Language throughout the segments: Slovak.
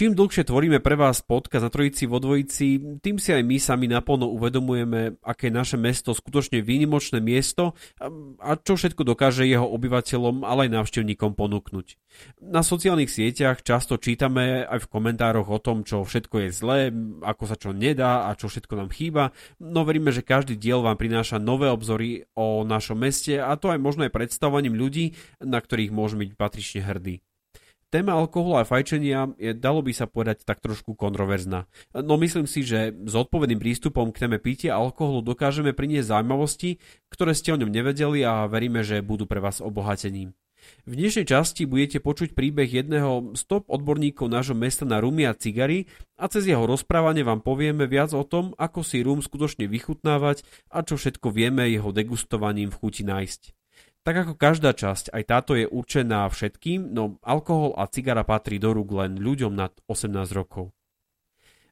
Čím dlhšie tvoríme pre vás podcast na Trojici vo Dvojici, tým si aj my sami naplno uvedomujeme, aké naše mesto skutočne výnimočné miesto a čo všetko dokáže jeho obyvateľom, ale aj návštevníkom ponúknuť. Na sociálnych sieťach často čítame aj v komentároch o tom, čo všetko je zlé, ako sa čo nedá a čo všetko nám chýba, no veríme, že každý diel vám prináša nové obzory o našom meste a to aj možno aj predstavovaním ľudí, na ktorých môžeme byť patrične hrdí. Téma alkoholu a fajčenia je, dalo by sa povedať, tak trošku kontroverzná. No myslím si, že s odpovedným prístupom k téme pitia alkoholu dokážeme priniesť zaujímavosti, ktoré ste o ňom nevedeli a veríme, že budú pre vás obohatením. V dnešnej časti budete počuť príbeh jedného z top odborníkov nášho mesta na rumy a cigary a cez jeho rozprávanie vám povieme viac o tom, ako si rum skutočne vychutnávať a čo všetko vieme jeho degustovaním v chuti nájsť. Tak ako každá časť, aj táto je určená všetkým, no alkohol a cigara patrí do rúk len ľuďom nad 18 rokov.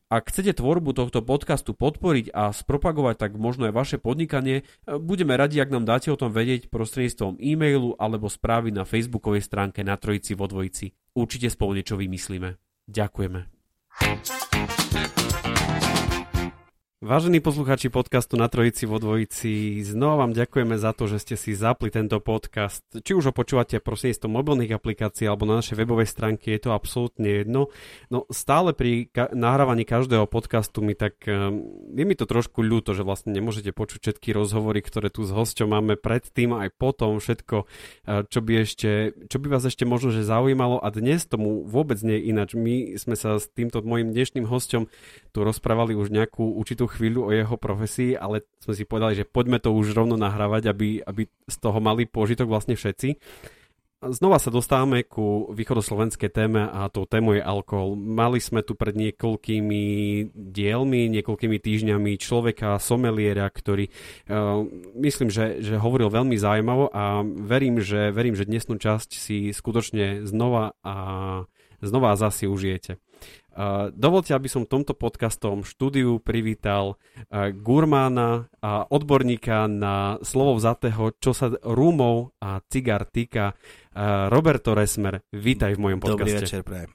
Ak chcete tvorbu tohto podcastu podporiť a spropagovať tak možno aj vaše podnikanie, budeme radi, ak nám dáte o tom vedieť prostredníctvom e-mailu alebo správy na facebookovej stránke na Trojici vo Dvojici. Určite spolu niečo vymyslíme. Ďakujeme. Vážení poslucháči podcastu na Trojici vo Dvojici, znova vám ďakujeme za to, že ste si zapli tento podcast. Či už ho počúvate prostredníctvom mobilných aplikácií alebo na našej webovej stránke, je to absolútne jedno. No stále pri ka- nahrávaní každého podcastu mi tak, um, je mi to trošku ľúto, že vlastne nemôžete počuť všetky rozhovory, ktoré tu s hosťom máme predtým aj potom, všetko, uh, čo by, ešte, čo by vás ešte možno že zaujímalo a dnes tomu vôbec nie ináč. My sme sa s týmto môjim dnešným hosťom tu rozprávali už nejakú určitú chvíľu o jeho profesii, ale sme si povedali, že poďme to už rovno nahrávať, aby, aby z toho mali pôžitok vlastne všetci. Znova sa dostávame ku východoslovenskej téme a tou témou je alkohol. Mali sme tu pred niekoľkými dielmi, niekoľkými týždňami človeka, someliera, ktorý uh, myslím, že, že hovoril veľmi zaujímavo a verím, že, verím, že dnesnú časť si skutočne znova a znova zasi užijete. Dovolte, aby som tomto podcastom štúdiu privítal gurmána a odborníka na slovo vzatého, čo sa rúmov a cigar týka. Roberto Resmer, vítaj v mojom podcaste. Dobrý večer, prajem.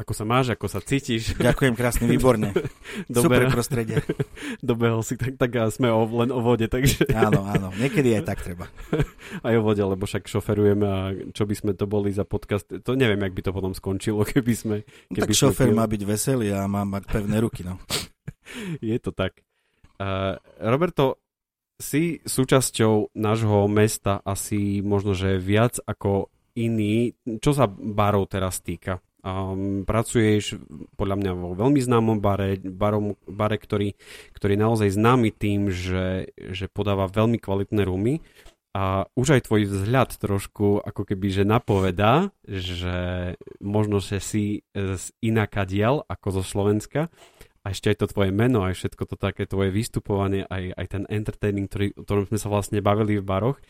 Ako sa máš, ako sa cítiš? Ďakujem krásne, výborne. Super prostredie. Dobehol si, tak, tak sme o, len o vode, takže... Áno, áno, niekedy aj tak treba. Aj o vode, lebo však šoferujeme a čo by sme to boli za podcast, to neviem, jak by to potom skončilo, keby sme... Keby tak šofer sme... má byť veselý a má mať pevné ruky, no. Je to tak. Uh, Roberto, si súčasťou nášho mesta asi možno, že viac ako iný, čo sa barov teraz týka. Um, pracuješ podľa mňa vo veľmi známom bare, barom, bare ktorý, ktorý je naozaj známy tým, že, že podáva veľmi kvalitné rumy. A už aj tvoj vzhľad trošku ako keby, že napovedá, že možno, že si z inaká diel ako zo Slovenska. A ešte aj to tvoje meno, aj všetko to také tvoje vystupovanie, aj, aj ten entertaining, ktorý, o ktorom sme sa vlastne bavili v baroch,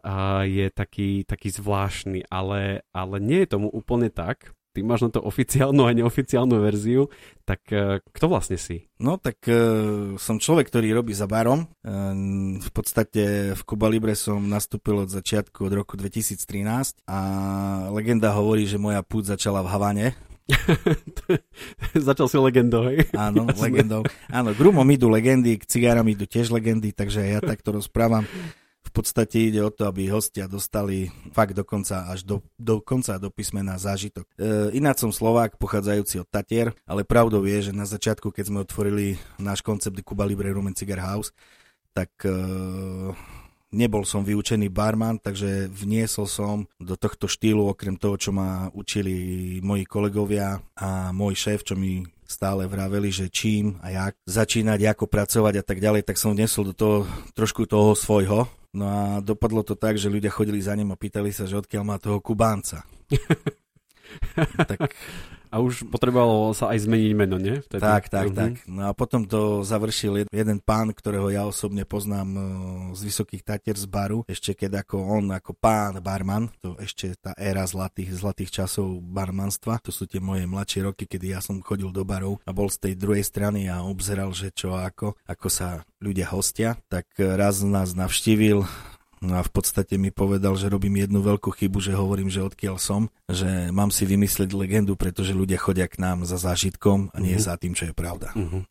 a je taký, taký zvláštny, ale, ale nie je tomu úplne tak ty máš na to oficiálnu a neoficiálnu verziu, tak uh, kto vlastne si? No tak uh, som človek, ktorý robí za barom. Uh, v podstate v Cuba Libre som nastúpil od začiatku od roku 2013 a legenda hovorí, že moja púť začala v Havane, Začal si legendou, hej? Áno, Jasne. legendou. Áno, k rumom idú legendy, k cigáram idú tiež legendy, takže ja takto rozprávam podstate ide o to, aby hostia dostali fakt dokonca až do, do konca do písmena zážitok. E, ináč som Slovák, pochádzajúci od Tatier, ale pravdou je, že na začiatku, keď sme otvorili náš koncept Cuba Libre Roman Cigar House, tak e, nebol som vyučený barman, takže vniesol som do tohto štýlu, okrem toho, čo ma učili moji kolegovia a môj šéf, čo mi stále vraveli, že čím a jak začínať, ako pracovať a tak ďalej, tak som vnesol do toho trošku toho svojho. No a dopadlo to tak, že ľudia chodili za ním a pýtali sa, že odkiaľ má toho Kubánca. tak a už potrebovalo sa aj zmeniť meno, nie? Vtedy. Tak, tak, uh-huh. tak. No a potom to završil jeden pán, ktorého ja osobne poznám e, z Vysokých Tatier z baru, ešte keď ako on, ako pán barman, to ešte tá éra zlatých, zlatých časov barmanstva, to sú tie moje mladšie roky, kedy ja som chodil do barov a bol z tej druhej strany a obzeral, že čo ako, ako sa ľudia hostia, tak raz nás navštívil No a v podstate mi povedal, že robím jednu veľkú chybu, že hovorím, že odkiaľ som, že mám si vymyslieť legendu, pretože ľudia chodia k nám za zážitkom a nie uh-huh. za tým, čo je pravda. Uh-huh.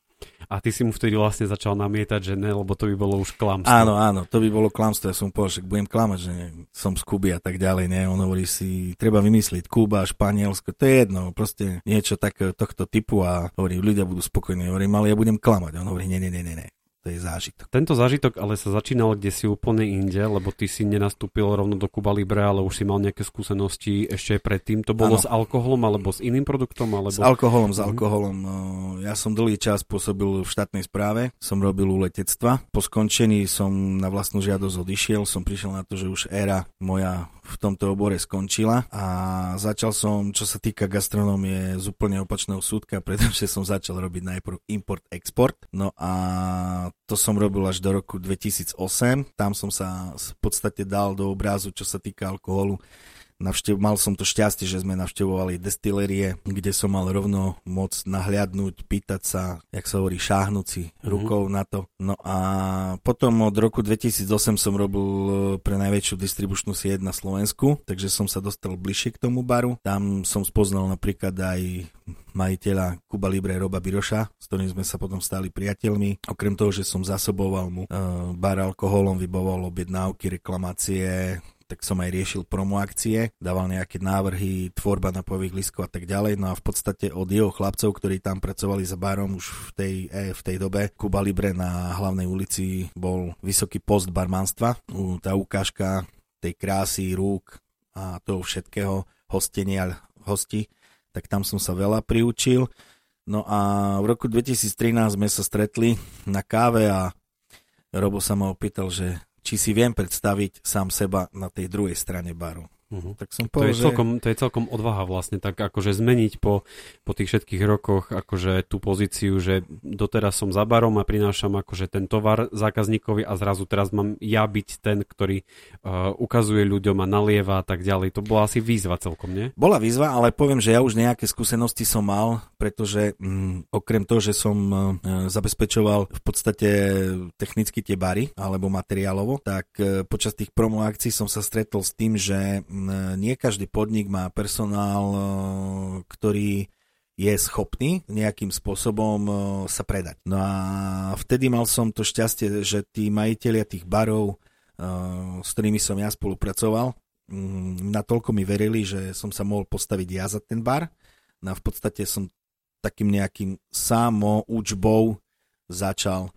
A ty si mu vtedy vlastne začal namietať, že ne, lebo to by bolo už klamstvo. Áno, áno, to by bolo klamstvo. Ja som povedal, že budem klamať, že som z Kuby a tak ďalej. Ne? On hovorí si, treba vymyslieť Kuba, Španielsko, to je jedno, proste niečo tak tohto typu a hovorí, ľudia budú spokojní. Hovorím, ale ja budem klamať. On hovorí, nie, nie, nie, nie to je zážitok. Tento zážitok ale sa začínal kde si úplne inde, lebo ty si nenastúpil rovno do Kuba Libre, ale už si mal nejaké skúsenosti ešte predtým. To bolo ano. s alkoholom alebo s iným produktom? Alebo... S alkoholom, s mhm. alkoholom. Mm-hmm. Ja som dlhý čas pôsobil v štátnej správe, som robil u letectva. Po skončení som na vlastnú žiadosť odišiel, som prišiel na to, že už éra moja v tomto obore skončila a začal som, čo sa týka gastronómie, z úplne opačného súdka, pretože som začal robiť najprv import-export. No a to som robil až do roku 2008. Tam som sa v podstate dal do obrazu, čo sa týka alkoholu Navštev, mal som to šťastie, že sme navštevovali destilerie, kde som mal rovno moc nahliadnúť, pýtať sa, jak sa hovorí, šáhnuť si mm-hmm. rukou na to. No a potom od roku 2008 som robil e, pre najväčšiu distribučnú sieť na Slovensku, takže som sa dostal bližšie k tomu baru. Tam som spoznal napríklad aj majiteľa Kuba Libre Roba Biroša, s ktorým sme sa potom stali priateľmi. Okrem toho, že som zasoboval mu uh, bar alkoholom, vybavoval objednávky, reklamácie, tak som aj riešil promo akcie, dával nejaké návrhy, tvorba napových lístkov a tak ďalej. No a v podstate od jeho chlapcov, ktorí tam pracovali za barom už v tej, e, v tej dobe, Kuba Libre na hlavnej ulici bol vysoký post barmanstva. Tá ukážka tej krásy, rúk a toho všetkého, hostenia hosti, tak tam som sa veľa priučil. No a v roku 2013 sme sa stretli na káve a Robo sa ma opýtal, že či si viem predstaviť sám seba na tej druhej strane baru. Uh-huh. Tak som povedal, to, je celkom, to je celkom odvaha vlastne, tak akože zmeniť po, po tých všetkých rokoch akože tú pozíciu, že doteraz som za barom a prinášam akože ten tovar zákazníkovi a zrazu teraz mám ja byť ten, ktorý uh, ukazuje ľuďom a nalieva a tak ďalej. To bola asi výzva celkom, nie? Bola výzva, ale poviem, že ja už nejaké skúsenosti som mal, pretože mm, okrem toho, že som uh, zabezpečoval v podstate technicky tie bary alebo materiálovo, tak uh, počas tých promo akcií som sa stretol s tým, že mm, nie každý podnik má personál, e, ktorý je schopný nejakým spôsobom e, sa predať. No a vtedy mal som to šťastie, že tí majiteľia tých barov, e, s ktorými som ja spolupracoval, mm, natoľko mi verili, že som sa mohol postaviť ja za ten bar. No a v podstate som takým nejakým samoučbou začal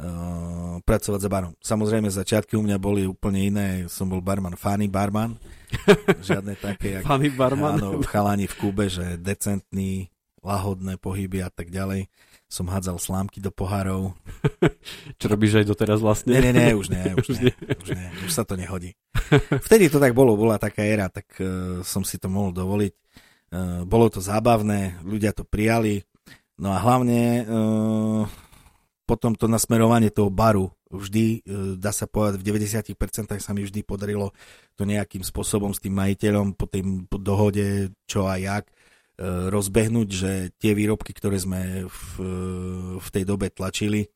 uh, pracovať za barom. Samozrejme, začiatky u mňa boli úplne iné. Som bol barman, fany barman, Žiadne také, jak, Funny barman. Áno, chalani v Kube, že decentný, lahodné pohyby a tak ďalej. Som hádzal slámky do pohárov. Čo robíš aj doteraz vlastne? Nie, nie, nie, už nie, už, nie, už nie, už sa to nehodí. Vtedy to tak bolo, bola taká éra, tak uh, som si to mohol dovoliť. Uh, bolo to zábavné, ľudia to prijali, no a hlavne uh, potom to nasmerovanie toho baru vždy, e, dá sa povedať, v 90% sa mi vždy podarilo to nejakým spôsobom s tým majiteľom po tej po dohode, čo a jak, e, rozbehnúť, že tie výrobky, ktoré sme v, v tej dobe tlačili,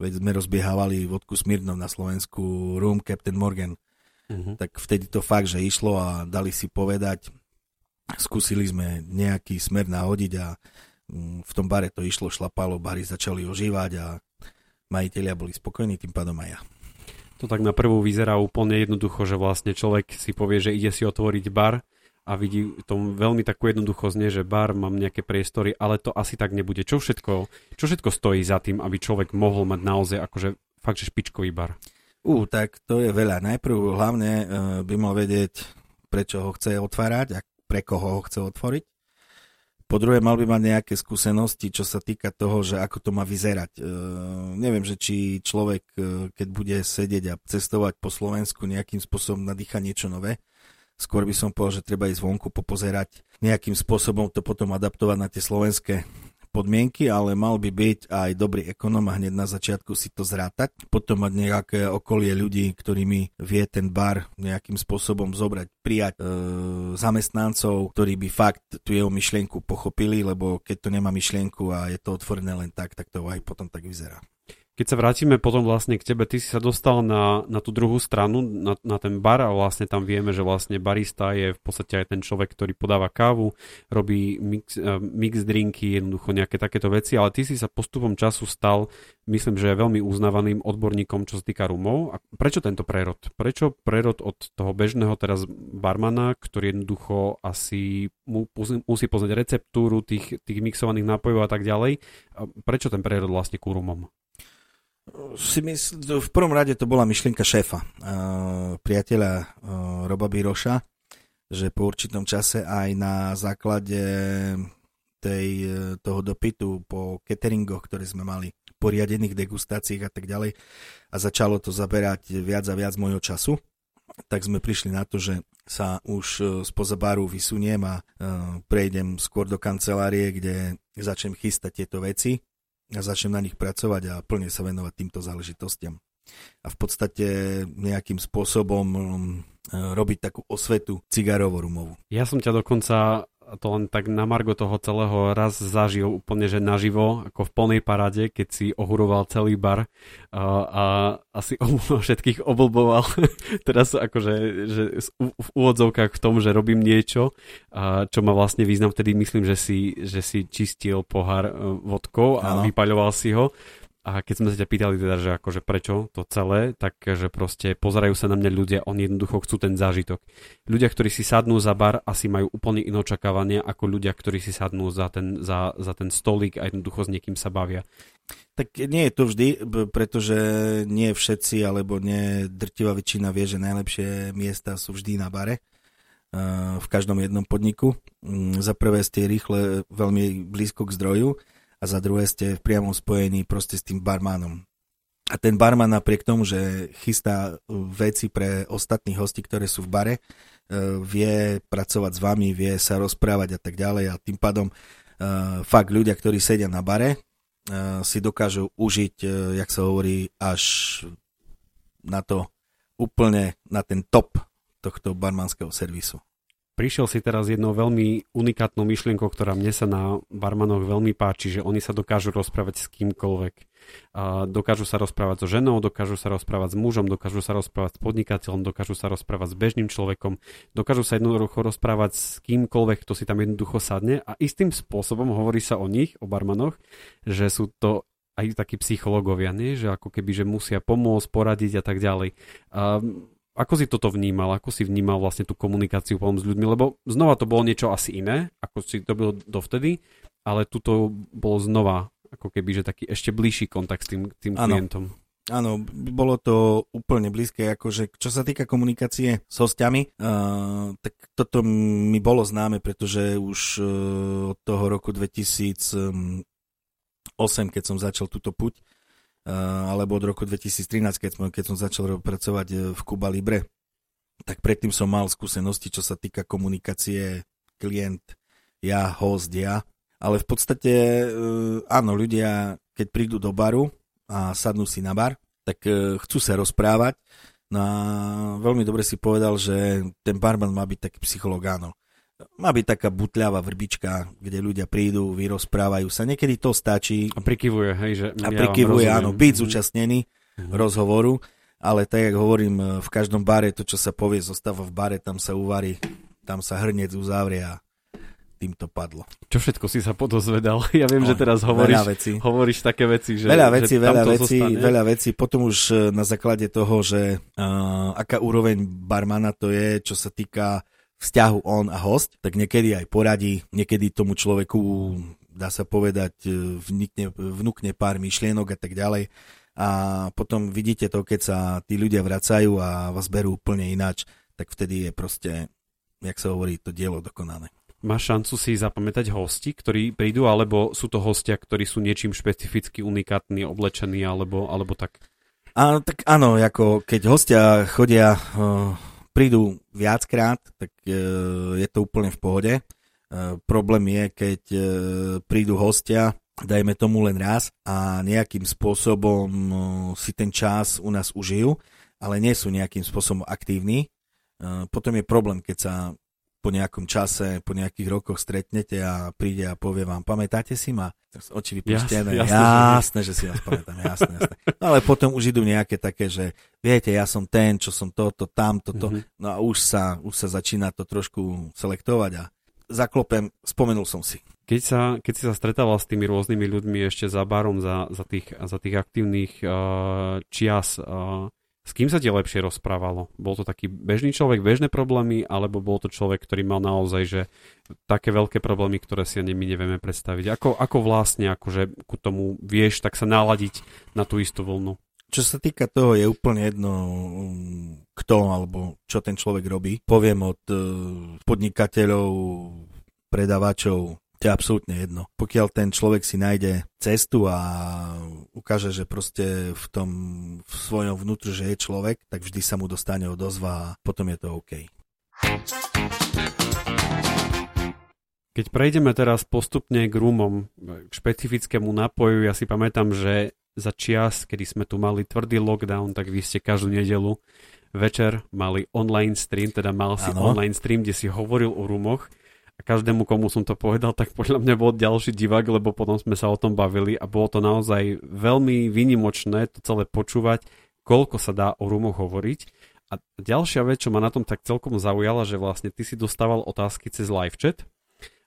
veď sme rozbiehávali vodku Smirnov na Slovensku, Room Captain Morgan, uh-huh. tak vtedy to fakt, že išlo a dali si povedať, skúsili sme nejaký smer nahodiť a mm, v tom bare to išlo, šlapalo, bary začali ožívať a majiteľia boli spokojní, tým pádom aj ja. To tak na prvú vyzerá úplne jednoducho, že vlastne človek si povie, že ide si otvoriť bar a vidí tom veľmi takú jednoduchosť, nie, že bar, mám nejaké priestory, ale to asi tak nebude. Čo všetko, čo všetko stojí za tým, aby človek mohol mať naozaj akože fakt, že špičkový bar? Ú, tak to je veľa. Najprv hlavne uh, by mal vedieť, prečo ho chce otvárať a pre koho ho chce otvoriť. Po druhé, mal by mať nejaké skúsenosti, čo sa týka toho, že ako to má vyzerať. E, neviem, že či človek, e, keď bude sedieť a cestovať po Slovensku nejakým spôsobom nadýcha niečo nové. Skôr by som povedal, že treba ísť vonku popozerať, nejakým spôsobom to potom adaptovať na tie slovenské podmienky, ale mal by byť aj dobrý ekonom a hneď na začiatku si to zrátať. Potom mať nejaké okolie ľudí, ktorými vie ten bar nejakým spôsobom zobrať, prijať e, zamestnancov, ktorí by fakt tú jeho myšlienku pochopili, lebo keď to nemá myšlienku a je to otvorené len tak, tak to aj potom tak vyzerá. Keď sa vrátime potom vlastne k tebe, ty si sa dostal na, na tú druhú stranu, na, na ten bar a vlastne tam vieme, že vlastne barista je v podstate aj ten človek, ktorý podáva kávu, robí mix, uh, mix drinky, jednoducho nejaké takéto veci, ale ty si sa postupom času stal, myslím, že veľmi uznávaným odborníkom, čo sa týka rumov. A prečo tento prerod? Prečo prerod od toho bežného teraz barmana, ktorý jednoducho asi mu, musí poznať receptúru tých, tých mixovaných nápojov a tak ďalej? A prečo ten prerod vlastne ku rumom? Si mysl, v prvom rade to bola myšlienka šéfa, uh, priateľa uh, Roba Biroša, že po určitom čase aj na základe tej, e, toho dopytu po cateringoch, ktoré sme mali, poriadených degustáciách a tak ďalej, a začalo to zaberať viac a viac môjho času, tak sme prišli na to, že sa už spoza baru vysuniem a prejdem skôr do kancelárie, kde začnem chystať tieto veci a začnem na nich pracovať a plne sa venovať týmto záležitostiam. A v podstate nejakým spôsobom um, robiť takú osvetu cigarovo-rumovú. Ja som ťa dokonca to len tak na margo toho celého raz zažil úplne, že naživo, ako v plnej parade, keď si ohuroval celý bar a, a asi všetkých oblboval. Teraz akože že v úvodzovkách v tom, že robím niečo, a čo má vlastne význam, vtedy myslím, že si, že si čistil pohár e, vodkou a ano. vypaľoval si ho. A keď sme sa ťa pýtali teda, že akože prečo to celé, tak že proste pozerajú sa na mňa ľudia, oni jednoducho chcú ten zážitok. Ľudia, ktorí si sadnú za bar, asi majú úplne iné očakávania ako ľudia, ktorí si sadnú za ten, za, za ten stolík a jednoducho s niekým sa bavia. Tak nie je to vždy, pretože nie všetci, alebo nie drtivá väčšina vie, že najlepšie miesta sú vždy na bare v každom jednom podniku. Mm, za prvé ste rýchle veľmi blízko k zdroju, a za druhé ste v priamom spojení proste s tým barmanom. A ten barman napriek tomu, že chystá uh, veci pre ostatných hostí, ktoré sú v bare, uh, vie pracovať s vami, vie sa rozprávať a tak ďalej a tým pádom uh, fakt ľudia, ktorí sedia na bare, si dokážu užiť, jak sa hovorí, až na to úplne na ten top tohto barmanského servisu prišiel si teraz jednou veľmi unikátnou myšlienkou, ktorá mne sa na barmanoch veľmi páči, že oni sa dokážu rozprávať s kýmkoľvek. A dokážu sa rozprávať so ženou, dokážu sa rozprávať s mužom, dokážu sa rozprávať s podnikateľom, dokážu sa rozprávať s bežným človekom, dokážu sa jednoducho rozprávať s kýmkoľvek, kto si tam jednoducho sadne a istým spôsobom hovorí sa o nich, o barmanoch, že sú to aj takí psychológovia, nie? že ako keby, že musia pomôcť, poradiť a tak ďalej. A ako si toto vnímal? Ako si vnímal vlastne tú komunikáciu potom s ľuďmi? Lebo znova to bolo niečo asi iné, ako si to bylo dovtedy, ale tuto bolo znova ako keby, že taký ešte bližší kontakt s tým, tým ano. klientom. Áno, bolo to úplne blízke, akože čo sa týka komunikácie s hostiami, uh, tak toto mi bolo známe, pretože už uh, od toho roku 2008, keď som začal túto puť, Eh, alebo od roku 2013, keď som, keď som začal pracovať eh, v Kuba Libre, tak predtým som mal skúsenosti, čo sa týka komunikácie klient, ja, host, ja. Ale v podstate, eh, áno, ľudia, keď prídu do baru a sadnú si na bar, tak chcú sa rozprávať. No a veľmi dobre si povedal, že ten barman má byť taký psycholog, áno má byť taká butľavá vrbička, kde ľudia prídu, vyrozprávajú sa. Niekedy to stačí. A prikyvuje, hej, že A ja prikyvuje, áno, byť mm-hmm. zúčastnený mm-hmm. rozhovoru, ale tak, jak hovorím, e, v každom bare to, čo sa povie, zostáva v bare, tam sa uvarí, tam sa hrnec uzavrie a tým to padlo. Čo všetko si sa podozvedal? Ja viem, no, že teraz hovoríš, veci. hovoríš také veci, že Veľa vecí, že veľa zostane. veľa vecí. Potom už e, na základe toho, že uh, aká úroveň barmana to je, čo sa týka vzťahu on a host, tak niekedy aj poradí, niekedy tomu človeku, dá sa povedať, e, vnikne, vnúkne pár myšlienok a tak ďalej. A potom vidíte to, keď sa tí ľudia vracajú a vás berú úplne ináč, tak vtedy je proste, jak sa hovorí, to dielo dokonané. Máš šancu si zapamätať hosti, ktorí prídu, alebo sú to hostia, ktorí sú niečím špecificky unikátni, oblečení, alebo, alebo tak? A, tak áno, ako keď hostia chodia, uh, prídu viackrát, tak uh, je to úplne v pohode. Uh, problém je, keď uh, prídu hostia, dajme tomu len raz a nejakým spôsobom si ten čas u nás užijú, ale nie sú nejakým spôsobom aktívni. Potom je problém, keď sa po nejakom čase, po nejakých rokoch stretnete a príde a povie vám, pamätáte si ma? Oči vypustené, jasné, jasné, jasné, že si vás pamätám, jasné, jasné. No ale potom už idú nejaké také, že viete, ja som ten, čo som toto, tamto, to, mm-hmm. no a už sa, už sa začína to trošku selektovať a zaklopem, spomenul som si. Keď, sa, keď si sa stretával s tými rôznymi ľuďmi ešte za barom, za, za, tých, za tých aktívnych uh, čias, uh, s kým sa ti lepšie rozprávalo? Bol to taký bežný človek, bežné problémy, alebo bol to človek, ktorý mal naozaj že také veľké problémy, ktoré si ani my nevieme predstaviť? Ako, ako vlastne akože ku tomu vieš tak sa naladiť na tú istú vlnu? Čo sa týka toho, je úplne jedno, kto alebo čo ten človek robí. Poviem od eh, podnikateľov, predávačov, to je absolútne jedno. Pokiaľ ten človek si nájde cestu a ukáže, že proste v tom v svojom vnútru, že je človek, tak vždy sa mu dostane odozva a potom je to OK. Keď prejdeme teraz postupne k rumom, k špecifickému nápoju, ja si pamätám, že za čias, kedy sme tu mali tvrdý lockdown, tak vy ste každú nedelu večer mali online stream, teda mal si ano. online stream, kde si hovoril o rumoch a každému, komu som to povedal, tak podľa mňa bol ďalší divák, lebo potom sme sa o tom bavili a bolo to naozaj veľmi vynimočné to celé počúvať, koľko sa dá o rumoch hovoriť. A ďalšia vec, čo ma na tom tak celkom zaujala, že vlastne ty si dostával otázky cez live chat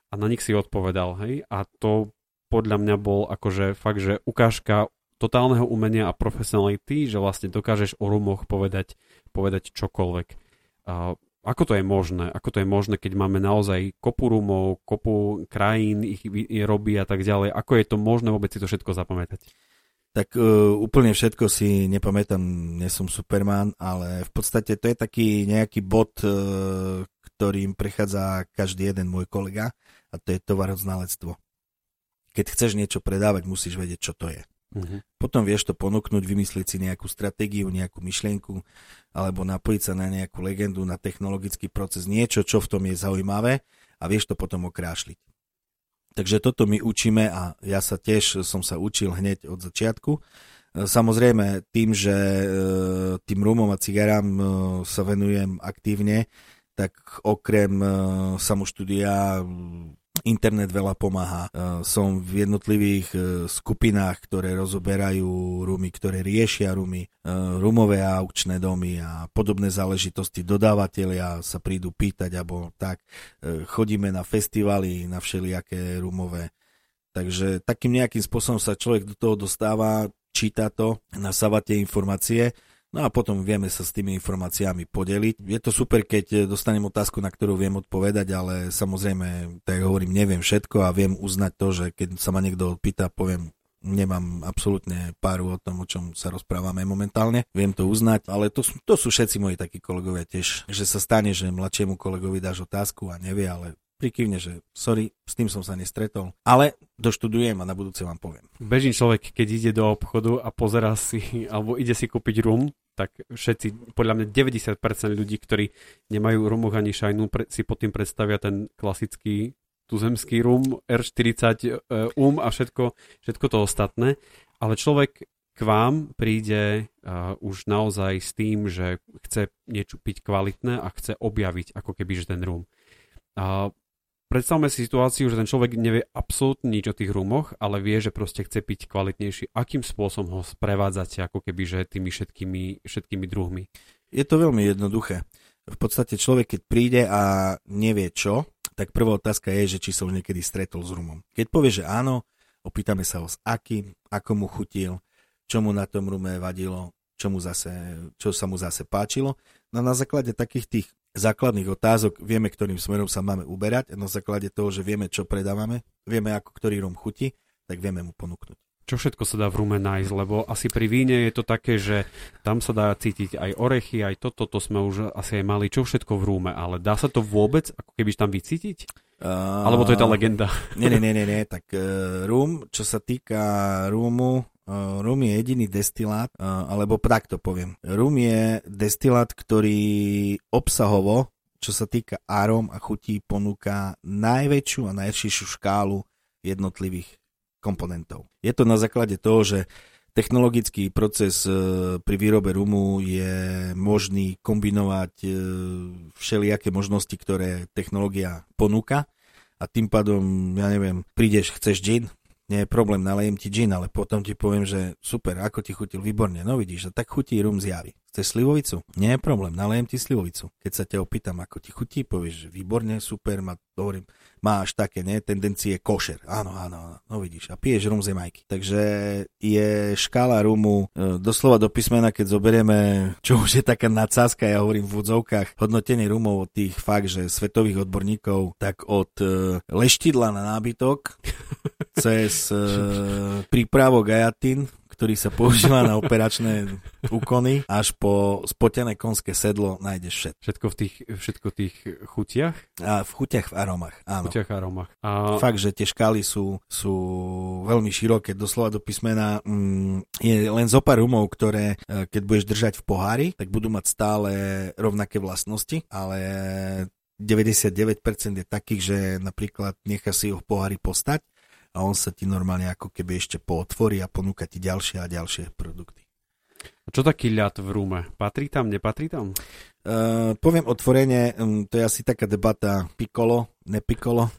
a na nich si odpovedal, hej? A to podľa mňa bol akože fakt, že ukážka totálneho umenia a profesionality, že vlastne dokážeš o rumoch povedať, povedať čokoľvek. Uh, ako to je možné? Ako to je možné, keď máme naozaj kopu rumov, kopu krajín, ich robí a tak ďalej? Ako je to možné vôbec si to všetko zapamätať? Tak uh, úplne všetko si nepamätám, nie som Superman, ale v podstate to je taký nejaký bod, uh, ktorým prechádza každý jeden môj kolega a to je tovaroznalectvo. Keď chceš niečo predávať, musíš vedieť, čo to je. Uh-huh. Potom vieš to ponúknuť, vymyslieť si nejakú stratégiu, nejakú myšlienku, alebo napojiť sa na nejakú legendu, na technologický proces, niečo, čo v tom je zaujímavé a vieš to potom okrášliť. Takže toto my učíme a ja sa tiež som sa učil hneď od začiatku. Samozrejme, tým, že e, tým rumom a cigarám e, sa venujem aktívne, tak okrem e, samoštúdia internet veľa pomáha. E, som v jednotlivých e, skupinách, ktoré rozoberajú rumy, ktoré riešia rumy, e, rumové aukčné domy a podobné záležitosti. Dodávateľia sa prídu pýtať, alebo tak. Chodíme na festivaly, na všelijaké rumové. Takže takým nejakým spôsobom sa človek do toho dostáva, číta to, nasáva tie informácie No a potom vieme sa s tými informáciami podeliť. Je to super, keď dostanem otázku, na ktorú viem odpovedať, ale samozrejme, tak hovorím, neviem všetko a viem uznať to, že keď sa ma niekto pýta, poviem, nemám absolútne páru o tom, o čom sa rozprávame momentálne. Viem to uznať, ale to, to sú všetci moji takí kolegovia tiež. Že sa stane, že mladšiemu kolegovi dáš otázku a nevie, ale prikyvne, že sorry, s tým som sa nestretol, ale doštudujem a na budúce vám poviem. Bežný človek, keď ide do obchodu a pozera si, alebo ide si kúpiť rum, tak všetci, podľa mňa 90% ľudí, ktorí nemajú rumoch ani šajnu, si pod tým predstavia ten klasický tuzemský rum, R40 e, um a všetko, všetko to ostatné. Ale človek k vám príde uh, už naozaj s tým, že chce niečo piť kvalitné a chce objaviť ako keby že ten rum. Uh, predstavme si situáciu, že ten človek nevie absolútne nič o tých rumoch, ale vie, že proste chce piť kvalitnejší. Akým spôsobom ho sprevádzate ako keby, že tými všetkými, všetkými druhmi? Je to veľmi jednoduché. V podstate človek, keď príde a nevie čo, tak prvá otázka je, že či sa už niekedy stretol s rumom. Keď povie, že áno, opýtame sa ho s akým, ako mu chutil, čo mu na tom rume vadilo, čo, mu zase, čo sa mu zase páčilo. No na základe takých tých základných otázok vieme, ktorým smerom sa máme uberať a na základe toho, že vieme, čo predávame, vieme, ako ktorý rum chutí, tak vieme mu ponúknuť. Čo všetko sa dá v rume nájsť, lebo asi pri víne je to také, že tam sa dá cítiť aj orechy, aj toto, to sme už asi aj mali, čo všetko v rúme, ale dá sa to vôbec ako keby tam vycítiť? Uh, Alebo to je tá legenda. Nie, nie, nie, nie, nie. tak uh, rum, čo sa týka rumu, uh, rum je jediný destilát, uh, alebo tak to poviem. Rum je destilát, ktorý obsahovo, čo sa týka arom a chutí, ponúka najväčšiu a najširšiu škálu jednotlivých komponentov. Je to na základe toho, že technologický proces pri výrobe rumu je možný kombinovať všelijaké možnosti, ktoré technológia ponúka a tým pádom, ja neviem, prídeš, chceš gin, nie je problém, nalejem ti gin, ale potom ti poviem, že super, ako ti chutil, výborne, no vidíš, a tak chutí rum zjavy. Chceš slivovicu? Nie je problém, nalejem ti slivovicu. Keď sa ťa opýtam, ako ti chutí, povieš, že výborne, super, ma, hovorím, máš také, nie, tendencie košer. Áno, áno, áno, no vidíš, a piješ rum z Jamajky. Takže je škála rumu e, doslova do písmena, keď zoberieme, čo už je taká nadsázka, ja hovorím v údzovkách, hodnotenie rumov od tých fakt, že svetových odborníkov, tak od e, leštidla na nábytok cez e, prípravok ajatín, ktorý sa používa na operačné úkony, až po spotené konské sedlo nájdeš všetko. Všetko v tých, všetko v tých chutiach? A v chutiach v aromách, áno. V chutiach aromách. A... Fakt, že tie škály sú, sú veľmi široké, doslova do písmena mm, je len zo pár rumov, ktoré e, keď budeš držať v pohári, tak budú mať stále rovnaké vlastnosti, ale 99% je takých, že napríklad nechá si ho v pohári postať a on sa ti normálne ako keby ešte pootvorí a ponúka ti ďalšie a ďalšie produkty. A čo taký ľad v rúme? Patrí tam, nepatrí tam? Uh, poviem otvorene, um, to je asi taká debata pikolo, nepikolo.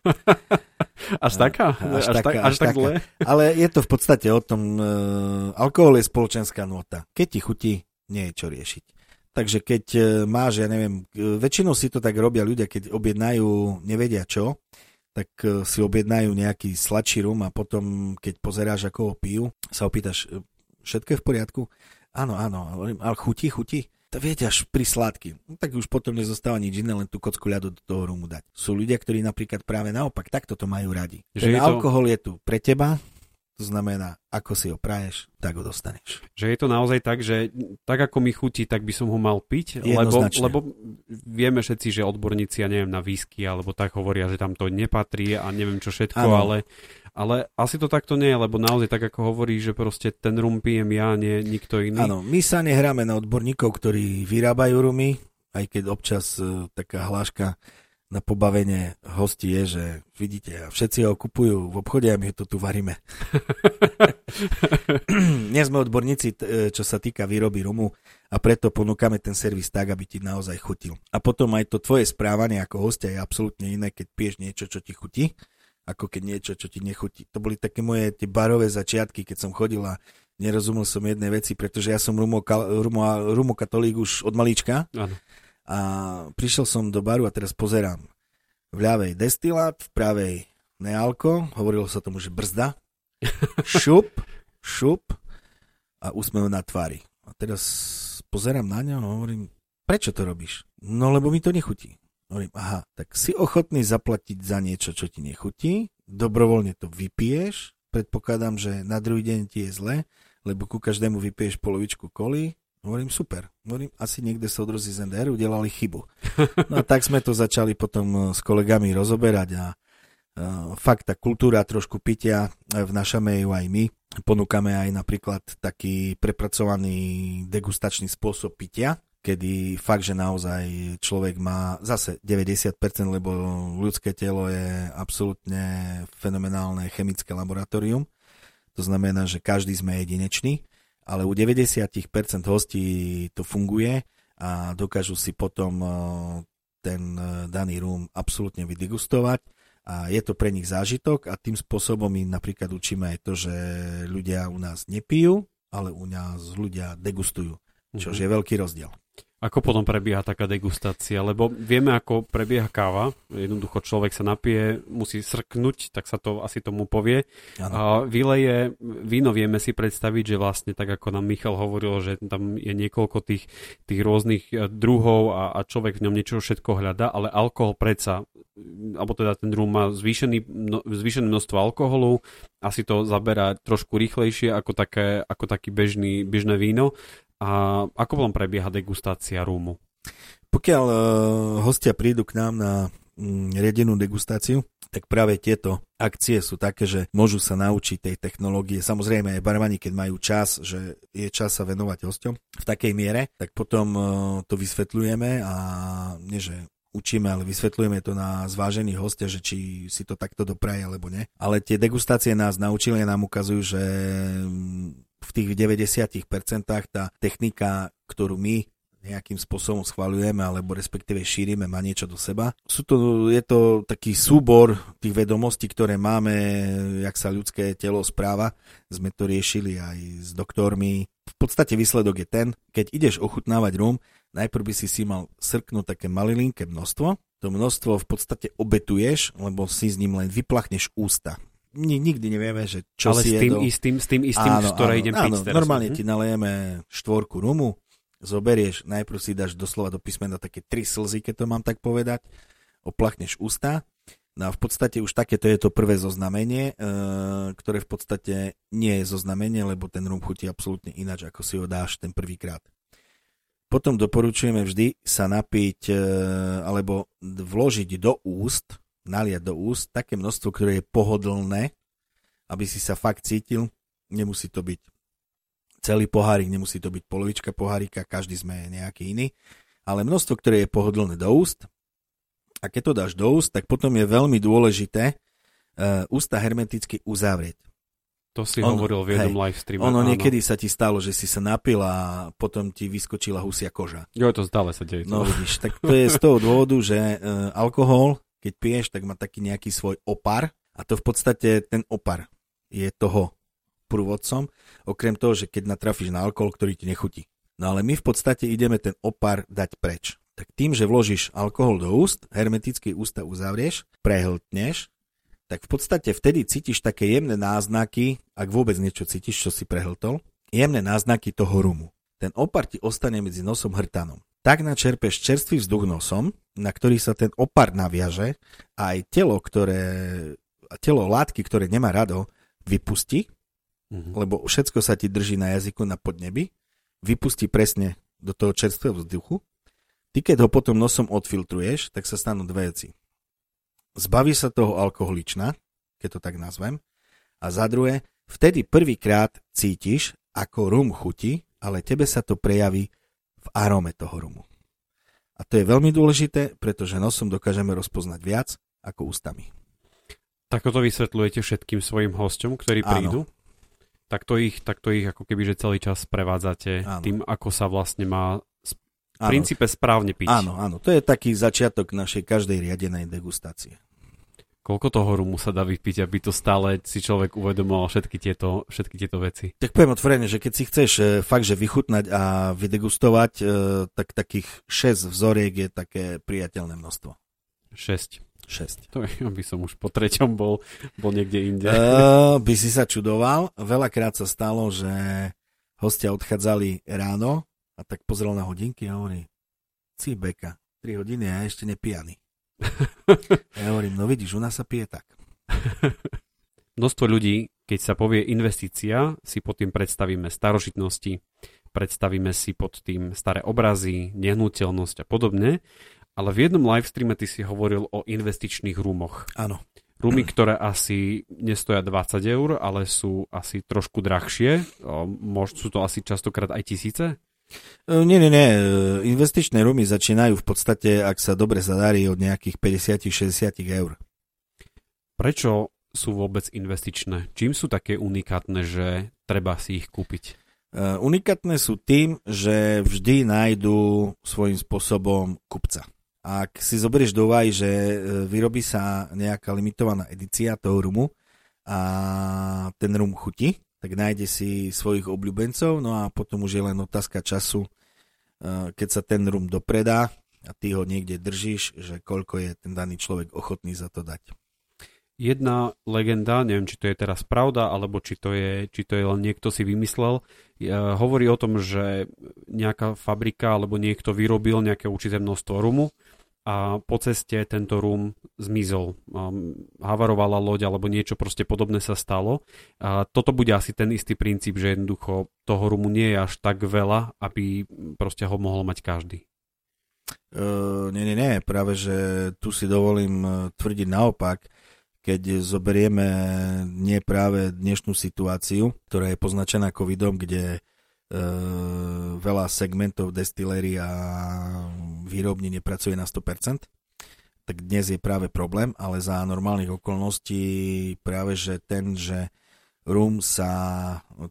až taká? Uh, až, až, taká, až, až tak taká. Ale je to v podstate o tom, uh, alkohol je spoločenská nota. Keď ti chutí, nie je čo riešiť. Takže keď máš, ja neviem, väčšinou si to tak robia ľudia, keď objednajú, nevedia čo, tak e, si objednajú nejaký sladší rum a potom, keď pozeráš, ako ho pijú, sa opýtaš, e, všetko je v poriadku? Áno, áno, ale chutí, chutí. To viete, až pri sladky. No, tak už potom nezostáva nič iné, len tú kocku ľadu do toho rumu dať. Sú ľudia, ktorí napríklad práve naopak takto to majú radi. Že Ten je alkohol to... je tu pre teba, to znamená, ako si ho praješ, tak ho dostaneš. Že je to naozaj tak, že tak ako mi chutí, tak by som ho mal piť, lebo, lebo vieme všetci, že odborníci, ja neviem, na výsky alebo tak hovoria, že tam to nepatrí a neviem čo všetko, ale, ale asi to takto nie je, lebo naozaj tak ako hovorí, že proste ten rum pijem ja, nie nikto iný. Áno, my sa nehráme na odborníkov, ktorí vyrábajú rumy, aj keď občas uh, taká hláška na pobavenie hostí je, že vidíte, všetci ho kupujú v obchode a my to tu varíme. Nie sme odborníci, e, čo sa týka výroby rumu a preto ponúkame ten servis tak, aby ti naozaj chutil. A potom aj to tvoje správanie ako hostia je absolútne iné, keď piješ niečo, čo ti chutí, ako keď niečo, čo ti nechutí. To boli také moje tie barové začiatky, keď som chodil a nerozumel som jednej veci, pretože ja som rumo, rumo, rumo katolík už od malička. Ano. A prišiel som do baru a teraz pozerám. V ľavej destilát, v pravej nealko, hovorilo sa tomu, že brzda, šup, šup a úsmev na tvári. A teraz pozerám na ňo a hovorím, prečo to robíš? No lebo mi to nechutí. Hovorím, aha, tak si ochotný zaplatiť za niečo, čo ti nechutí, dobrovoľne to vypiješ, predpokladám, že na druhý deň ti je zle, lebo ku každému vypiješ polovičku koli, Hovorím, super. Hovorím, asi niekde soudruzi z NDR udelali chybu. No a tak sme to začali potom eh, s kolegami rozoberať a uh, fakt tá kultúra trošku pitia eh, vnašame ju aj my. Ponúkame aj napríklad taký prepracovaný degustačný spôsob pitia, kedy fakt, že naozaj človek má zase 90%, lebo ľudské telo je absolútne fenomenálne chemické laboratórium. To znamená, že každý sme jedinečný ale u 90% hostí to funguje a dokážu si potom eh, ten eh, daný rum absolútne vydegustovať a je to pre nich zážitok a tým spôsobom my napríklad učíme aj to, že ľudia u nás nepijú, ale u nás ľudia degustujú, čo mm-hmm. je veľký rozdiel. Ako potom prebieha taká degustácia? Lebo vieme, ako prebieha káva. Jednoducho človek sa napije, musí srknúť, tak sa to asi tomu povie. Ano. A vyleje, víno vieme si predstaviť, že vlastne tak ako nám Michal hovoril, že tam je niekoľko tých, tých rôznych e, druhov a, a človek v ňom niečo všetko hľadá, ale alkohol predsa, alebo teda ten rum má zvýšený, no, zvýšené množstvo alkoholu, asi to zaberá trošku rýchlejšie ako, také, ako taký bežný, bežné víno a ako potom prebieha degustácia rúmu? Pokiaľ uh, hostia prídu k nám na mm, riedenú degustáciu, tak práve tieto akcie sú také, že môžu sa naučiť tej technológie. Samozrejme aj barmani, keď majú čas, že je čas sa venovať hosťom v takej miere, tak potom uh, to vysvetľujeme a nie, že učíme, ale vysvetľujeme to na zvážených hostia, že či si to takto dopraje alebo nie. Ale tie degustácie nás naučili a nám ukazujú, že v tých 90% tá technika, ktorú my nejakým spôsobom schvaľujeme alebo respektíve šírime, má niečo do seba. Sú to, je to taký súbor tých vedomostí, ktoré máme, jak sa ľudské telo správa. Sme to riešili aj s doktormi. V podstate výsledok je ten, keď ideš ochutnávať rum, najprv by si si mal srknúť také malilinké množstvo. To množstvo v podstate obetuješ, lebo si s ním len vyplachneš ústa nikdy nevieme, že čo Ale si s tým jedol. istým, s tým istým, áno, z ktorej áno, idem áno, teraz. normálne Mhm. ti nalejeme štvorku rumu, zoberieš, najprv si dáš doslova do písmena také tri slzy, keď to mám tak povedať, oplachneš ústa, no a v podstate už takéto je to prvé zoznamenie, e, ktoré v podstate nie je zoznamenie, lebo ten rum chutí absolútne ináč, ako si ho dáš ten prvýkrát. Potom doporučujeme vždy sa napiť e, alebo vložiť do úst, naliať do úst také množstvo, ktoré je pohodlné, aby si sa fakt cítil. Nemusí to byť celý pohárik, nemusí to byť polovička pohárika, každý sme nejaký iný, ale množstvo, ktoré je pohodlné do úst. A keď to dáš do úst, tak potom je veľmi dôležité uh, ústa hermeticky uzavrieť. To si Ono- hovoril v jednom hej, live streame. Ono áno. niekedy sa ti stalo, že si sa napil a potom ti vyskočila husia koža. Jo, to stále sa deje. No vidíš, tak to je z toho dôvodu, že uh, alkohol, keď piješ, tak má taký nejaký svoj opar a to v podstate ten opar je toho prúvodcom, okrem toho, že keď natrafíš na alkohol, ktorý ti nechutí. No ale my v podstate ideme ten opar dať preč. Tak tým, že vložíš alkohol do úst, hermeticky ústa uzavrieš, prehltneš, tak v podstate vtedy cítiš také jemné náznaky, ak vôbec niečo cítiš, čo si prehltol, jemné náznaky toho rumu. Ten opar ti ostane medzi nosom hrtanom. Tak načerpeš čerstvý vzduch nosom, na ktorý sa ten opar naviaže a aj telo, ktoré, telo látky, ktoré nemá rado, vypustí, Mhm. lebo všetko sa ti drží na jazyku na podnebi, vypustí presne do toho čerstvého vzduchu. Ty keď ho potom nosom odfiltruješ, tak sa stanú dve veci. Zbaví sa toho alkoholična, keď to tak nazvem, a za druhé, vtedy prvýkrát cítiš, ako rum chutí, ale tebe sa to prejaví v arome toho rumu. A to je veľmi dôležité, pretože nosom dokážeme rozpoznať viac ako ústami. Tak to vysvetľujete všetkým svojim hosťom, ktorí Áno. prídu? Tak to ich, tak to ich ako keby, že celý čas prevádzate Áno. tým, ako sa vlastne má v princípe správne piť. áno, áno, to je taký začiatok našej každej riadenej degustácie. Koľko toho rumu sa dá vypiť, aby to stále si človek uvedomoval všetky tieto, všetky tieto veci? Tak poviem otvorene, že keď si chceš e, fakt, že vychutnať a vydegustovať, e, tak takých 6 vzoriek je také priateľné množstvo. 6. 6. To je, aby som už po treťom bol, bol niekde inde. Uh, by si sa čudoval. Veľakrát sa stalo, že hostia odchádzali ráno a tak pozrel na hodinky a hovorí, si beka, 3 hodiny a ešte nepijaný. Ja hovorím, no vidíš, u nás sa pije tak. Množstvo ľudí, keď sa povie investícia, si pod tým predstavíme starožitnosti, predstavíme si pod tým staré obrazy, nehnuteľnosť a podobne, ale v jednom livestreame ty si hovoril o investičných rumoch. Áno. Rumy, ktoré asi nestoja 20 eur, ale sú asi trošku drahšie. Sú to asi častokrát aj tisíce? E, Nie, nie, nie. E, Investičné rumy začínajú v podstate, ak sa dobre zadarí, od nejakých 50-60 eur. Prečo sú vôbec investičné? Čím sú také unikátne, že treba si ich kúpiť? Uh, unikátne sú tým, že vždy nájdú svojím spôsobom kupca. Ak si zoberieš do úvahy, že e, vyrobí sa nejaká limitovaná edícia toho rumu a ten rum chutí, tak nájde si svojich obľúbencov, no a potom už je len otázka času, e, keď sa ten rum dopredá a ty ho niekde držíš, že koľko je ten daný človek ochotný za to dať. Jedna legenda, neviem, či to je teraz pravda, alebo či to je, či to je len niekto si vymyslel, je, hovorí o tom, že nejaká fabrika alebo niekto vyrobil nejaké určité množstvo rumu a po ceste tento rum zmizol. Um, havarovala loď alebo niečo proste podobné sa stalo. A toto bude asi ten istý princíp, že jednoducho toho rumu nie je až tak veľa, aby proste ho mohol mať každý. Uh, nie, nie, nie, práve že tu si dovolím uh, tvrdiť naopak, keď zoberieme nie práve dnešnú situáciu, ktorá je poznačená covidom, kde uh, veľa segmentov destiléry a výrobní nepracuje na 100%, tak dnes je práve problém, ale za normálnych okolností práve že ten, že rum sa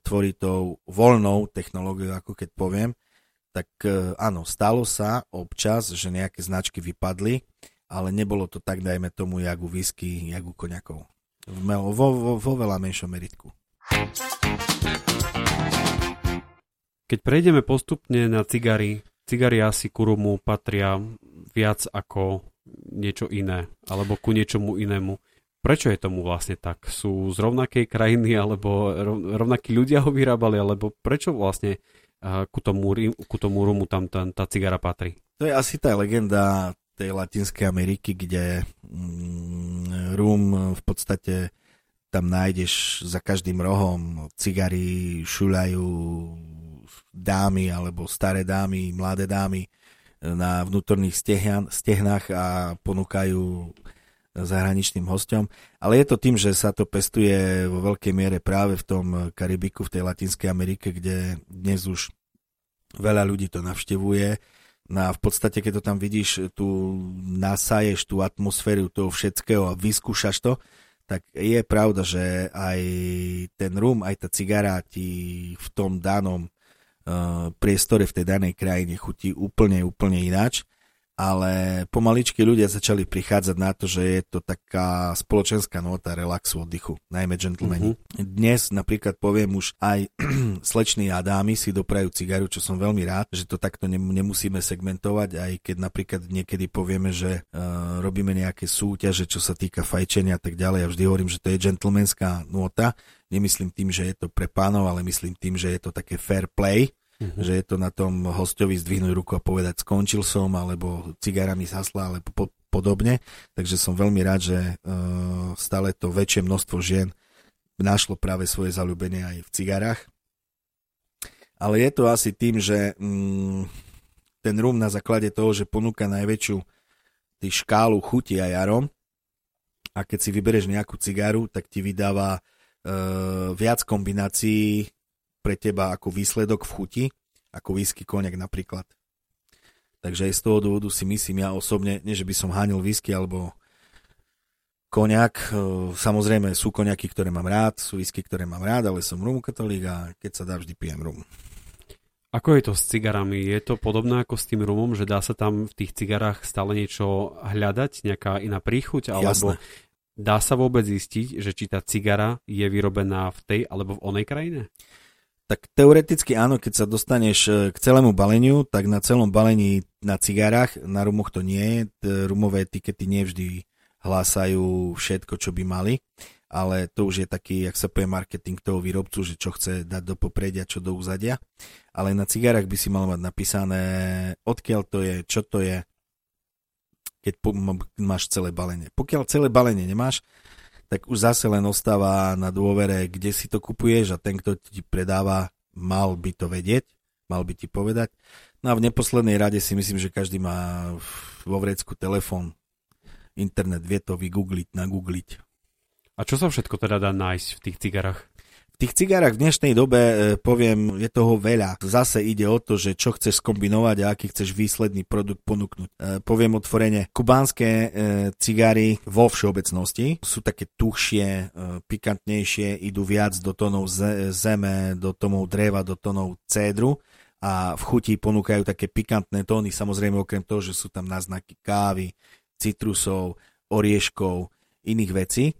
tvorí tou voľnou technológiou, ako keď poviem, tak e, áno, stalo sa občas, že nejaké značky vypadli, ale nebolo to tak, dajme tomu, jak u whisky, jak u koňakov. Vo, vo, vo veľa menšom meritku. Keď prejdeme postupne na cigary, cigary asi ku rumu patria viac ako niečo iné, alebo ku niečomu inému. Prečo je tomu vlastne tak? Sú z rovnakej krajiny, alebo rovnakí ľudia ho vyrábali, alebo prečo vlastne ku tomu, ku tomu rumu tam tá, tá cigara patrí. To je asi tá legenda tej Latinskej Ameriky, kde mm, rum v podstate tam nájdeš za každým rohom cigary šuľajú dámy alebo staré dámy, mladé dámy na vnútorných stehnách a ponúkajú zahraničným hostom. Ale je to tým, že sa to pestuje vo veľkej miere práve v tom Karibiku, v tej Latinskej Amerike, kde dnes už veľa ľudí to navštevuje. No a v podstate, keď to tam vidíš, tu nasaješ tú atmosféru toho všetkého a vyskúšaš to, tak je pravda, že aj ten rum, aj tá cigara ti v tom danom priestore v tej danej krajine chutí úplne, úplne ináč ale pomaličky ľudia začali prichádzať na to, že je to taká spoločenská nota relaxu, oddychu, najmä gentlemani. Mm-hmm. Dnes napríklad poviem už aj slečný a dámy si doprajú cigaru, čo som veľmi rád, že to takto nemusíme segmentovať, aj keď napríklad niekedy povieme, že uh, robíme nejaké súťaže, čo sa týka fajčenia a tak ďalej. Ja vždy hovorím, že to je gentlemanská nota. Nemyslím tým, že je to pre pánov, ale myslím tým, že je to také fair play, uh-huh. že je to na tom hostovi zdvihnúť ruku a povedať skončil som, alebo cigara mi zasla, alebo po, podobne. Takže som veľmi rád, že uh, stále to väčšie množstvo žien našlo práve svoje zalúbenie aj v cigarách. Ale je to asi tým, že um, ten rum na základe toho, že ponúka najväčšiu tý škálu chuti a jarom a keď si vybereš nejakú cigaru, tak ti vydáva uh, viac kombinácií pre teba ako výsledok v chuti, ako whisky koniak napríklad. Takže aj z toho dôvodu si myslím ja osobne, nie že by som hánil whisky alebo koniak, e, samozrejme sú koniaky, ktoré mám rád, sú whisky, ktoré mám rád, ale som rum katolík a keď sa dá, vždy pijem rum. Ako je to s cigarami? Je to podobné ako s tým rumom, že dá sa tam v tých cigarách stále niečo hľadať, nejaká iná príchuť, alebo Jasné. dá sa vôbec zistiť, že či tá cigara je vyrobená v tej alebo v onej krajine? Tak teoreticky áno, keď sa dostaneš e, k celému baleniu, tak na celom balení na cigarách, na rumoch to nie je, rumové etikety nevždy hlásajú všetko, čo by mali, ale to už je taký, jak sa povie, marketing toho výrobcu, že čo chce dať do popredia, čo do úzadia. Ale na cigarách by si mal mať napísané, odkiaľ to je, čo to je, keď máš celé balenie. Pokiaľ celé balenie nemáš, tak už zase len ostáva na dôvere, kde si to kupuješ a ten, kto ti predáva, mal by to vedieť, mal by ti povedať. No a v neposlednej rade si myslím, že každý má vo vrecku telefón, internet, vie to vygoogliť, nagoogliť. A čo sa všetko teda dá nájsť v tých cigarách? Tých cigárach v dnešnej dobe, e, poviem, je toho veľa. Zase ide o to, že čo chceš skombinovať a aký chceš výsledný produkt ponúknuť. E, poviem otvorene, kubánske e, cigary vo všeobecnosti sú také tuchšie, pikantnejšie, idú viac do tónov zeme, do tónov dreva, do tónov cédru a v chuti ponúkajú také pikantné tóny, samozrejme okrem toho, že sú tam náznaky kávy, citrusov, orieškov, iných vecí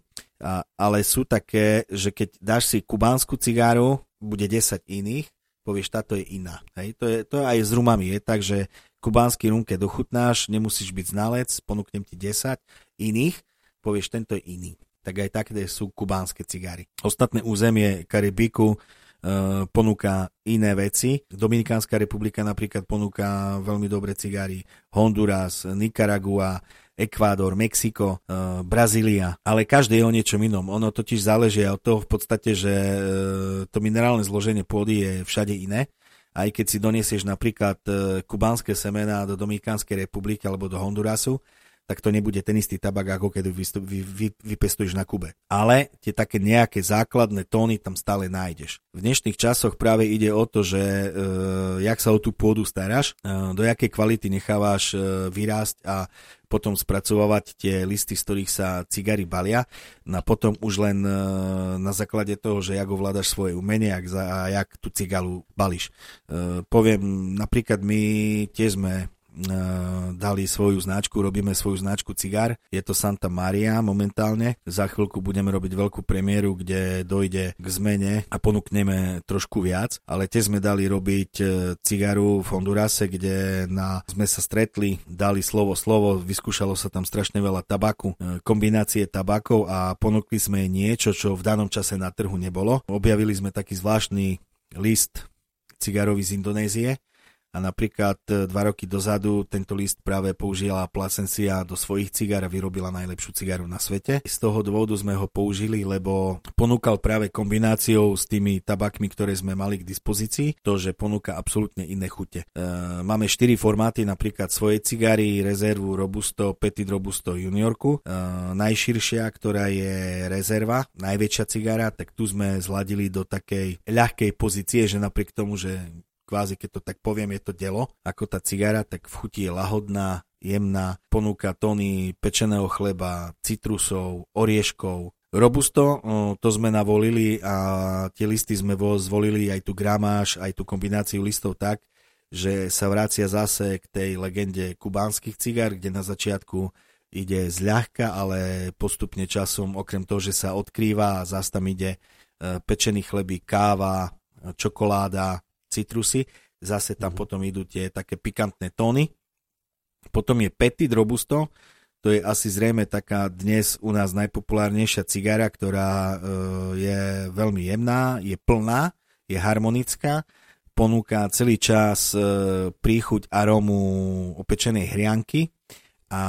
ale sú také, že keď dáš si kubánsku cigáru, bude 10 iných, povieš, táto je iná. Hej? To, je, to aj s rumami. Je tak, že kubánsky rum, keď dochutnáš, nemusíš byť znalec, ponúknem ti 10 iných, povieš, tento je iný. Tak aj také sú kubánske cigary. Ostatné územie Karibiku, Uh, ponúka iné veci. Dominikánska republika napríklad ponúka veľmi dobré cigary. Honduras, Nicaragua, Ekvádor, Mexiko, e, Brazília, ale každý je o niečom inom. Ono totiž záleží od toho v podstate, že e, to minerálne zloženie pôdy je všade iné aj keď si doniesieš napríklad e, kubánske semená do Dominikánskej republiky alebo do Hondurasu, tak to nebude ten istý tabak, ako keď vy, vy, vy, vypestuješ na Kube. Ale tie také nejaké základné tóny tam stále nájdeš. V dnešných časoch práve ide o to, že e, jak sa o tú pôdu staráš, e, do jakej kvality nechávaš e, vyrásť a potom spracovávať tie listy, z ktorých sa cigary balia. No a potom už len e, na základe toho, že jak ovládaš svoje umenie jak za, a jak tú cigalu bališ. E, poviem, napríklad my tiež sme dali svoju značku, robíme svoju značku cigár. Je to Santa Maria momentálne. Za chvíľku budeme robiť veľkú premiéru, kde dojde k zmene a ponúkneme trošku viac. Ale tiež sme dali robiť eh, cigaru v Hondurase, kde na, sme sa stretli, dali slovo slovo, vyskúšalo sa tam strašne veľa tabaku, eh, kombinácie tabakov a ponúkli sme niečo, čo v danom čase na trhu nebolo. Objavili sme taký zvláštny list cigarovi z Indonézie, a napríklad e, dva roky dozadu tento list práve použila Plasencia do svojich cigár a vyrobila najlepšiu cigaru na svete. Z toho dôvodu sme ho použili, lebo ponúkal práve kombináciou s tými tabakmi, ktoré sme mali k dispozícii, to, že ponúka absolútne iné chute. E, máme štyri formáty, napríklad svoje cigary, rezervu Robusto, Petit Robusto Juniorku. E, najširšia, ktorá je rezerva, najväčšia cigara, tak tu sme zladili do takej ľahkej pozície, že napriek tomu, že kvázi, keď to tak poviem, je to delo, ako tá cigara, tak v chuti je lahodná, jemná, ponúka tóny pečeného chleba, citrusov, orieškov. Robusto, to sme navolili a tie listy sme zvolili aj tú gramáž, aj tú kombináciu listov tak, že sa vracia zase k tej legende kubánskych cigár, kde na začiatku ide zľahka, ale postupne časom, okrem toho, že sa odkrýva a zase tam ide e, pečený chleby, káva, čokoláda, citrusy, zase tam mm. potom idú tie také pikantné tóny. Potom je Petit Robusto, to je asi zrejme taká dnes u nás najpopulárnejšia cigara, ktorá e, je veľmi jemná, je plná, je harmonická, ponúka celý čas e, príchuť arómu opečenej hrianky a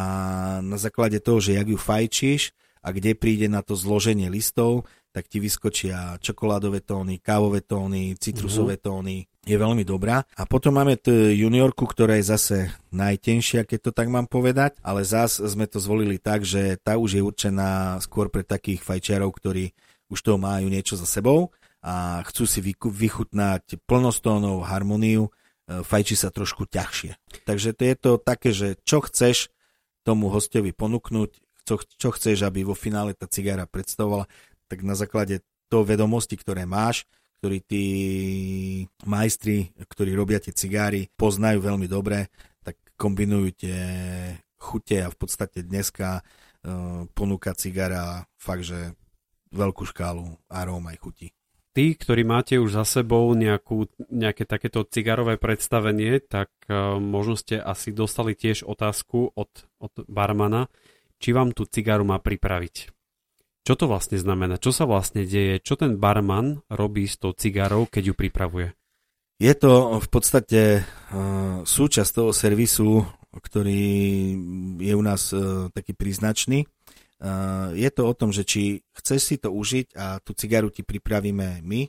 na základe toho, že jak ju fajčíš a kde príde na to zloženie listov, tak ti vyskočia čokoládové tóny, kávové tóny, citrusové uh-huh. tóny. Je veľmi dobrá. A potom máme t juniorku, ktorá je zase najtenšia, keď to tak mám povedať, ale zás sme to zvolili tak, že tá už je určená skôr pre takých fajčiarov, ktorí už toho majú niečo za sebou a chcú si vychutnať plnostónov, harmoniu, e, fajči sa trošku ťažšie. Takže to je to také, že čo chceš tomu hostovi ponúknuť, čo, čo chceš, aby vo finále tá cigara predstavovala, tak na základe toho vedomosti, ktoré máš, ktorí tí majstri, ktorí robia tie cigáry, poznajú veľmi dobre, tak kombinujú tie chute a v podstate dneska uh, ponúka cigara fakt, že veľkú škálu aróm aj chutí. Tí, ktorí máte už za sebou nejakú, nejaké takéto cigarové predstavenie, tak uh, možno ste asi dostali tiež otázku od, od barmana, či vám tú cigaru má pripraviť. Čo to vlastne znamená? Čo sa vlastne deje? Čo ten barman robí s tou cigarou, keď ju pripravuje? Je to v podstate uh, súčasť toho servisu, ktorý je u nás uh, taký príznačný. Uh, je to o tom, že či chceš si to užiť a tú cigaru ti pripravíme my,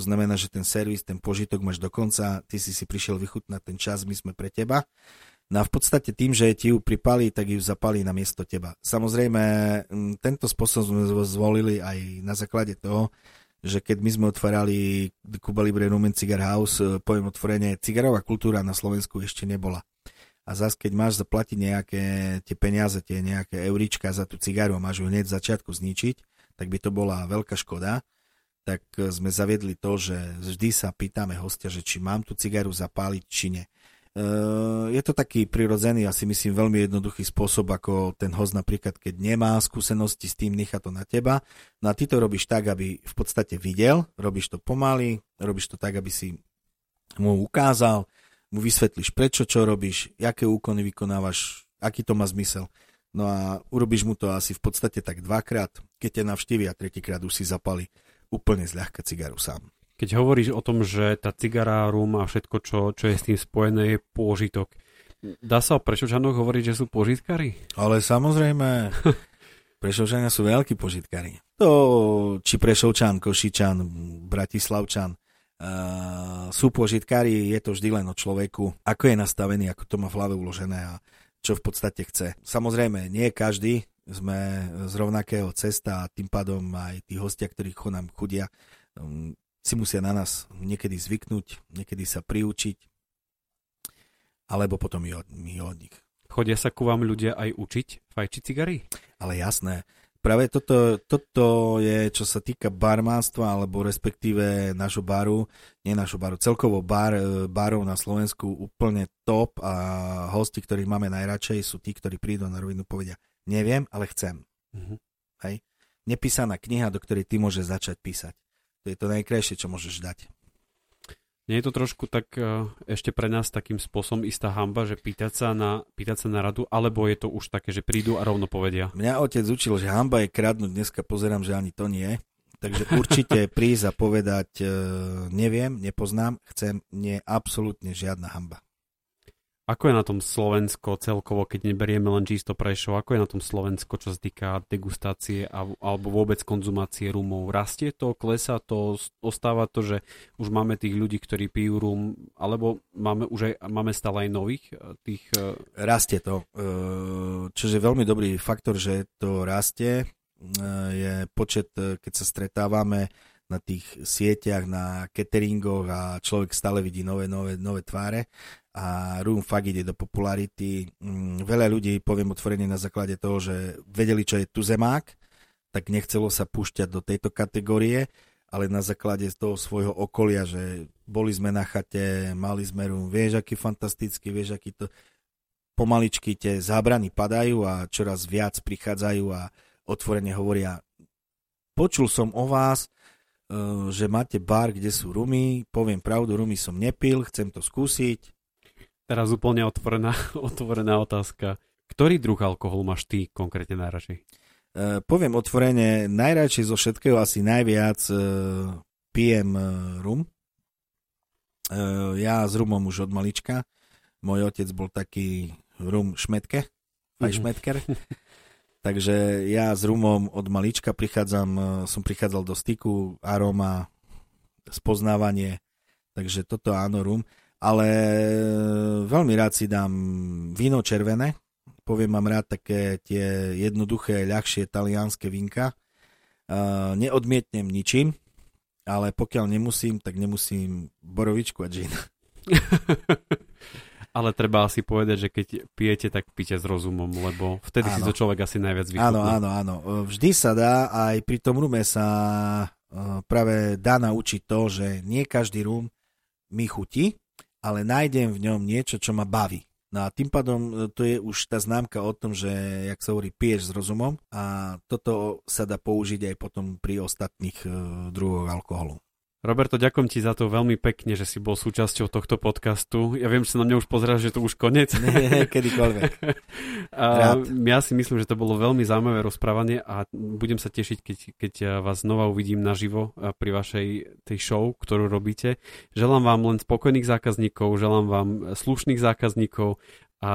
to znamená, že ten servis, ten požitok máš do konca, ty si si prišiel vychutnať ten čas, my sme pre teba. No a v podstate tým, že ti ju pripali, tak ju zapali na miesto teba. Samozrejme, tento spôsob sme zvolili aj na základe toho, že keď my sme otvárali Cuba Libre Rumen Cigar House, e, poviem otvorene, cigarová kultúra na Slovensku ešte nebola. A zase, keď máš zaplatiť nejaké tie peniaze, tie nejaké eurička za tú cigaru a máš ju hneď v začiatku zničiť, tak by to bola veľká škoda. Tak e, sme zaviedli to, že vždy sa pýtame hostia, že či mám tú cigaru zapáliť, či nie. Uh, je to taký prirodzený, asi myslím, veľmi jednoduchý spôsob, ako ten host napríklad, keď nemá skúsenosti s tým, nechá to na teba. No a ty to robíš tak, aby v podstate videl, robíš to pomaly, robíš to tak, aby si mu ukázal, mu vysvetlíš prečo, čo robíš, aké úkony vykonávaš, aký to má zmysel. No a urobíš mu to asi v podstate tak dvakrát, keď ťa navštívi a tretíkrát už si zapali úplne zľahka cigaru sám keď hovoríš o tom, že tá cigara, rum a všetko, čo, čo je s tým spojené, je pôžitok. Dá sa o Prešovčanoch hovoriť, že sú požitkári? Ale samozrejme, Prešovčania sú veľkí požitkári. To či Prešovčan, Košičan, Bratislavčan, Uh, sú požitkári, je to vždy len o človeku, ako je nastavený, ako to má v hlave uložené a čo v podstate chce. Samozrejme, nie každý sme z rovnakého cesta a tým pádom aj tí hostia, ktorí nám chudia, um, si musia na nás niekedy zvyknúť, niekedy sa priučiť, alebo potom my od, nich. Chodia sa ku vám ľudia aj učiť fajčiť cigary? Ale jasné, Práve toto, toto je, čo sa týka barmánstva, alebo respektíve nášho baru, nie nášho baru, celkovo bar, e, barov na Slovensku úplne top a hosti, ktorých máme najradšej, sú tí, ktorí prídu na rovinu povedia, neviem, ale chcem. Mm-hmm. Hej? Nepísaná kniha, do ktorej ty môžeš začať písať. To je to najkrajšie, čo môžeš dať. Nie je to trošku tak uh, ešte pre nás takým spôsobom istá hamba, že pýtať sa, na, pýtať sa na radu, alebo je to už také, že prídu a rovno povedia? Mňa otec učil, že hamba je kradnúť, dneska pozerám, že ani to nie. Takže určite prísť a povedať, uh, neviem, nepoznám, chcem, nie absolútne žiadna hamba. Ako je na tom Slovensko celkovo, keď neberieme len čisto Prešov, ako je na tom Slovensko, čo sa týka degustácie a, alebo vôbec konzumácie rumov? Rastie to, klesá to, ostáva to, že už máme tých ľudí, ktorí pijú rum, alebo máme už aj, máme stále aj nových eh, tých... Eh, rastie to, eh, čože je veľmi dobrý faktor, že to rastie, je počet, keď sa stretávame na tých sieťach, na cateringoch a človek stále vidí nové, nové, nové tváre a Room fakt ide do popularity. Mm, veľa ľudí, poviem otvorene na základe toho, že vedeli, čo je tu zemák, tak nechcelo sa púšťať do tejto kategórie, ale na základe toho svojho okolia, že boli sme na chate, mali sme Room, vieš, aký fantastický, vieš, aký to pomaličky tie zábrany padajú a čoraz viac prichádzajú a otvorene hovoria, počul som o vás, eh, že máte bar, kde sú rumy, poviem pravdu, rumy som nepil, chcem to skúsiť, Teraz úplne otvorená, otvorená otázka. Ktorý druh alkoholu máš ty konkrétne najradšej? Uh, poviem otvorene, najradšej zo všetkého asi najviac uh, pijem uh, rum. Uh, ja s rumom už od malička. Môj otec bol taký rum šmetke, aj mhm. šmetker. Takže ja s rumom od malička prichádzam, som prichádzal do styku, aroma, spoznávanie, takže toto áno, rum ale veľmi rád si dám víno červené. Poviem, mám rád také tie jednoduché, ľahšie talianské vinka. Uh, neodmietnem ničím, ale pokiaľ nemusím, tak nemusím borovičku a džin. ale treba asi povedať, že keď pijete, tak píte s rozumom, lebo vtedy áno. si to človek asi najviac vychutná. Áno, áno, áno. Vždy sa dá, aj pri tom rume sa práve dá naučiť to, že nie každý rum mi chutí, ale nájdem v ňom niečo, čo ma baví. No a tým pádom e, to je už tá známka o tom, že, jak sa hovorí, piješ s rozumom a toto sa dá použiť aj potom pri ostatných uh, druhoch alkoholu. Roberto, ďakujem ti za to veľmi pekne, že si bol súčasťou tohto podcastu. Ja viem, že sa na mňa už pozeráš, že to už koniec. Nie, kedykoľvek. a ja si myslím, že to bolo veľmi zaujímavé rozprávanie a budem sa tešiť, keď, keď vás znova uvidím naživo pri vašej tej show, ktorú robíte. Želám vám len spokojných zákazníkov, želám vám slušných zákazníkov a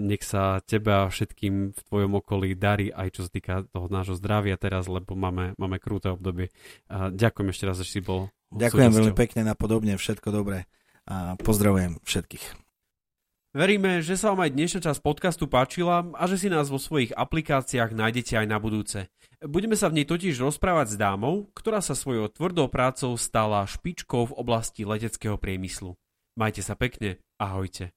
nech sa teba a všetkým v tvojom okolí darí aj čo sa týka toho nášho zdravia teraz, lebo máme, máme krúte obdobie. A ďakujem ešte raz, že si bol Ďakujem veľmi pekne na podobne, všetko dobré a pozdravujem všetkých. Veríme, že sa vám aj dnešná časť podcastu páčila a že si nás vo svojich aplikáciách nájdete aj na budúce. Budeme sa v nej totiž rozprávať s dámou, ktorá sa svojou tvrdou prácou stala špičkou v oblasti leteckého priemyslu. Majte sa pekne, ahojte.